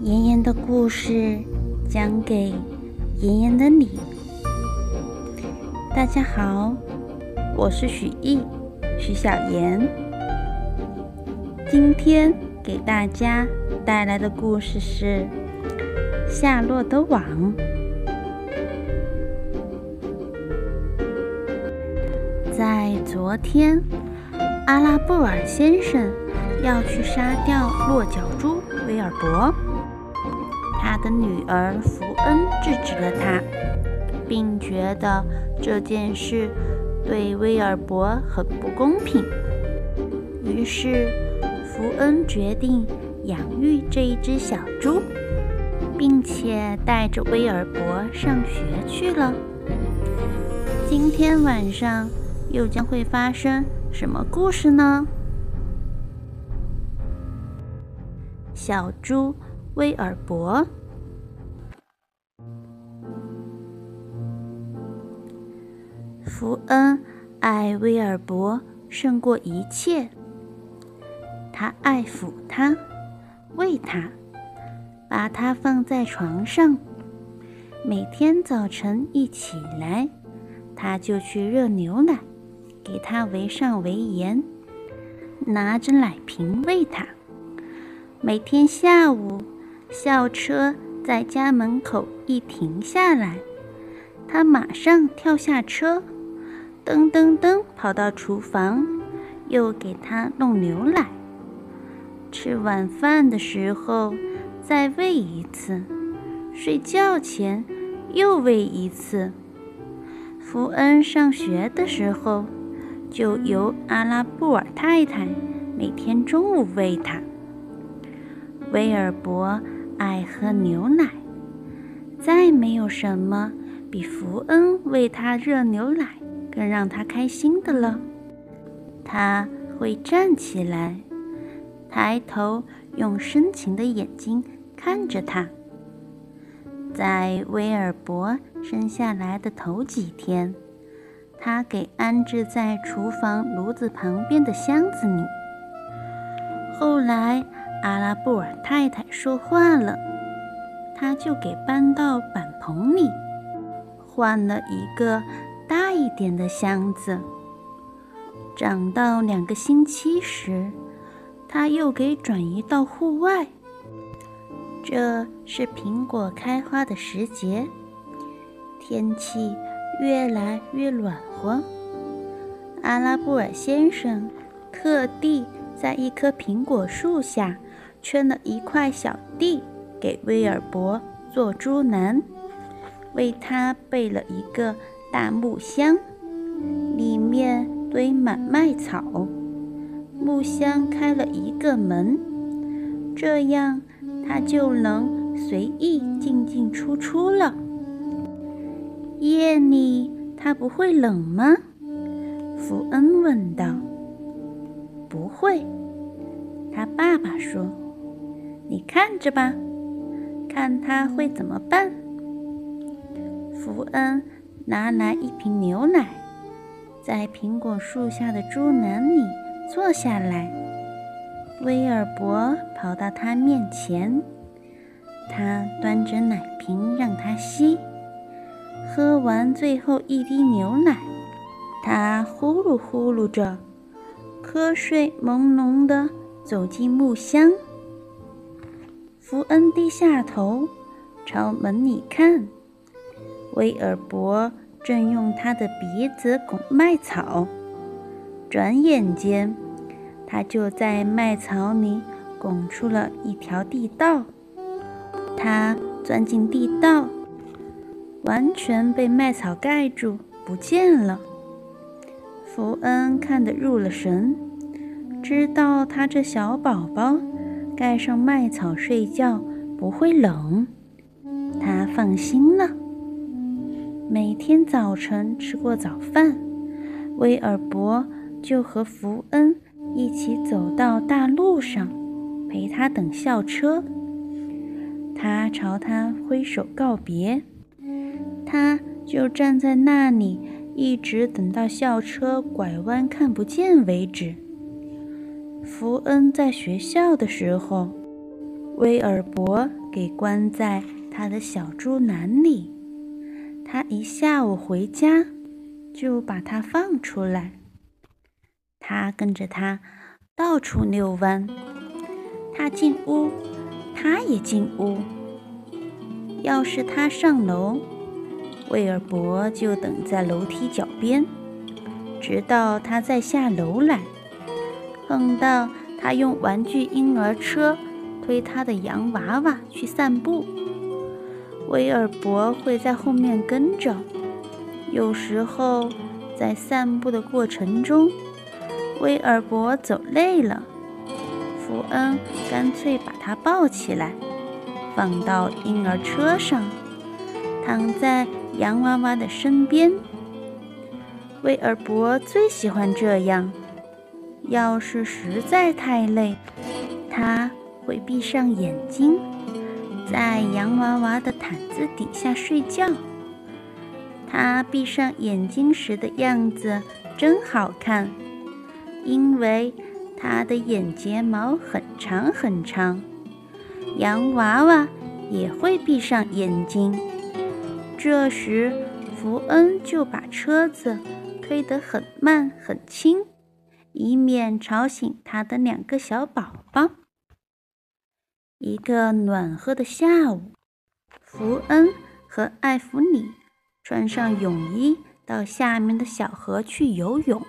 妍妍的故事讲给妍妍的你。大家好，我是许艺，许小妍。今天给大家带来的故事是《夏洛的网》。在昨天，阿拉布尔先生要去杀掉落脚猪威尔伯，他的女儿福恩制止了他，并觉得这件事对威尔伯很不公平。于是，福恩决定养育这一只小猪，并且带着威尔伯上学去了。今天晚上。又将会发生什么故事呢？小猪威尔伯，福恩爱威尔伯胜过一切。他爱抚他，喂他，把他放在床上。每天早晨一起来，他就去热牛奶。给他围上围沿，拿着奶瓶喂他。每天下午，校车在家门口一停下来，他马上跳下车，噔噔噔跑到厨房，又给他弄牛奶。吃晚饭的时候再喂一次，睡觉前又喂一次。福恩上学的时候。就由阿拉布尔太太每天中午喂他。威尔伯爱喝牛奶，再没有什么比福恩喂他热牛奶更让他开心的了。他会站起来，抬头用深情的眼睛看着他。在威尔伯生下来的头几天。他给安置在厨房炉子旁边的箱子里。后来，阿拉布尔太太说话了，他就给搬到板棚里，换了一个大一点的箱子。长到两个星期时，他又给转移到户外。这是苹果开花的时节，天气。越来越暖活。阿拉布尔先生特地在一棵苹果树下圈了一块小地给威尔伯做猪栏，为他备了一个大木箱，里面堆满麦草。木箱开了一个门，这样他就能随意进进出出了。夜里，它不会冷吗？福恩问道。“不会。”他爸爸说，“你看着吧，看他会怎么办。”福恩拿来一瓶牛奶，在苹果树下的猪栏里坐下来。威尔伯跑到他面前，他端着奶瓶让他吸。喝完最后一滴牛奶，他呼噜呼噜着，瞌睡朦胧地走进木箱。福恩低下头，朝门里看。威尔伯正用他的鼻子拱麦草，转眼间，他就在麦草里拱出了一条地道。他钻进地道。完全被麦草盖住，不见了。福恩看得入了神，知道他这小宝宝盖上麦草睡觉不会冷，他放心了。每天早晨吃过早饭，威尔伯就和福恩一起走到大路上，陪他等校车。他朝他挥手告别。他就站在那里，一直等到校车拐弯看不见为止。福恩在学校的时候，威尔伯给关在他的小猪栏里。他一下午回家，就把它放出来。他跟着他到处遛弯。他进屋，他也进屋。要是他上楼，威尔伯就等在楼梯脚边，直到他再下楼来。碰到他用玩具婴儿车推他的洋娃娃去散步，威尔伯会在后面跟着。有时候在散步的过程中，威尔伯走累了，福恩干脆把他抱起来，放到婴儿车上，躺在洋娃娃的身边。威尔伯最喜欢这样。要是实在太累，他会闭上眼睛，在洋娃娃的毯子底下睡觉。他闭上眼睛时的样子真好看，因为他的眼睫毛很长很长。洋娃娃也会闭上眼睛，这时福恩就把车子推得很慢很轻。以免吵醒他的两个小宝宝。一个暖和的下午，福恩和艾弗里穿上泳衣到下面的小河去游泳。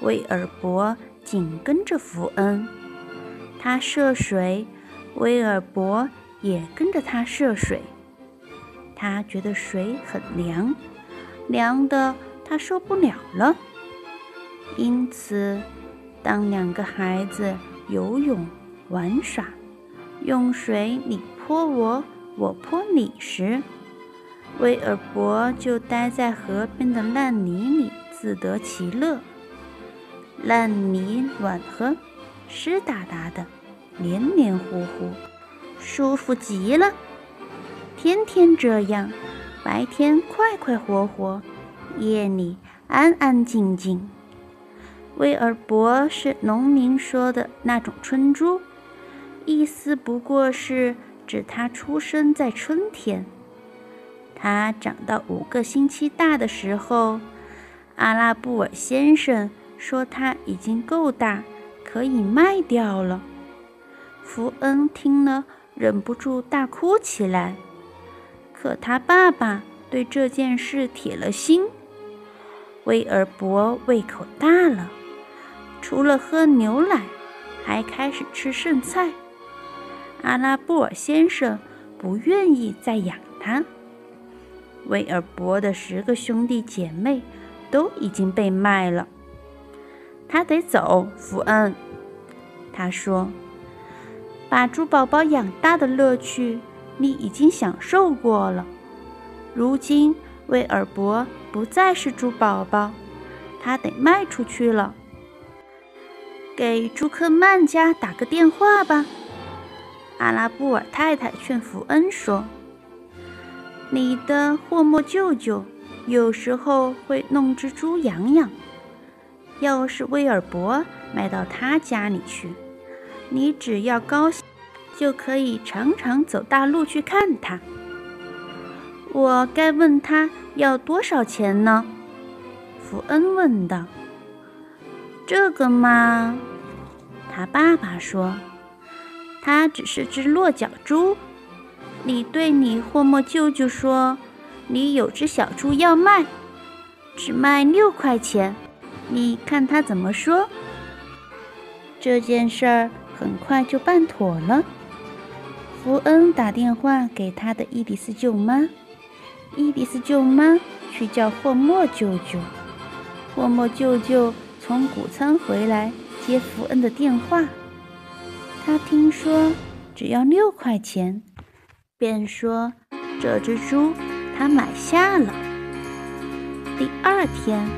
威尔伯紧跟着福恩，他涉水，威尔伯也跟着他涉水。他觉得水很凉，凉的他受不了了。因此，当两个孩子游泳、玩耍，用水你泼我，我泼你时，威尔伯就待在河边的烂泥里自得其乐。烂泥暖和，湿哒哒的，黏黏糊糊，舒服极了。天天这样，白天快快活活，夜里安安静静。威尔伯是农民说的那种春猪，意思不过是指他出生在春天。他长到五个星期大的时候，阿拉布尔先生说他已经够大，可以卖掉了。福恩听了，忍不住大哭起来。可他爸爸对这件事铁了心。威尔伯胃口大了。除了喝牛奶，还开始吃剩菜。阿拉布尔先生不愿意再养他。威尔伯的十个兄弟姐妹都已经被卖了。他得走，福恩。他说：“把猪宝宝养大的乐趣，你已经享受过了。如今，威尔伯不再是猪宝宝，他得卖出去了。”给朱克曼家打个电话吧，阿拉布尔太太劝福恩说：“你的霍莫舅舅有时候会弄只猪养养，要是威尔伯卖到他家里去，你只要高兴，就可以常常走大路去看他。我该问他要多少钱呢？”福恩问道。这个嘛，他爸爸说，他只是只落脚猪。你对你霍莫舅舅说，你有只小猪要卖，只卖六块钱。你看他怎么说？这件事儿很快就办妥了。福恩打电话给他的伊迪丝舅妈，伊迪丝舅妈去叫霍莫舅舅，霍莫舅舅。从谷仓回来接福恩的电话，他听说只要六块钱，便说这只猪他买下了。第二天，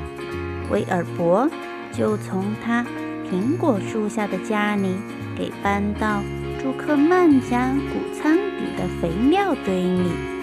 威尔伯就从他苹果树下的家里给搬到杜克曼家谷仓底的肥料堆里。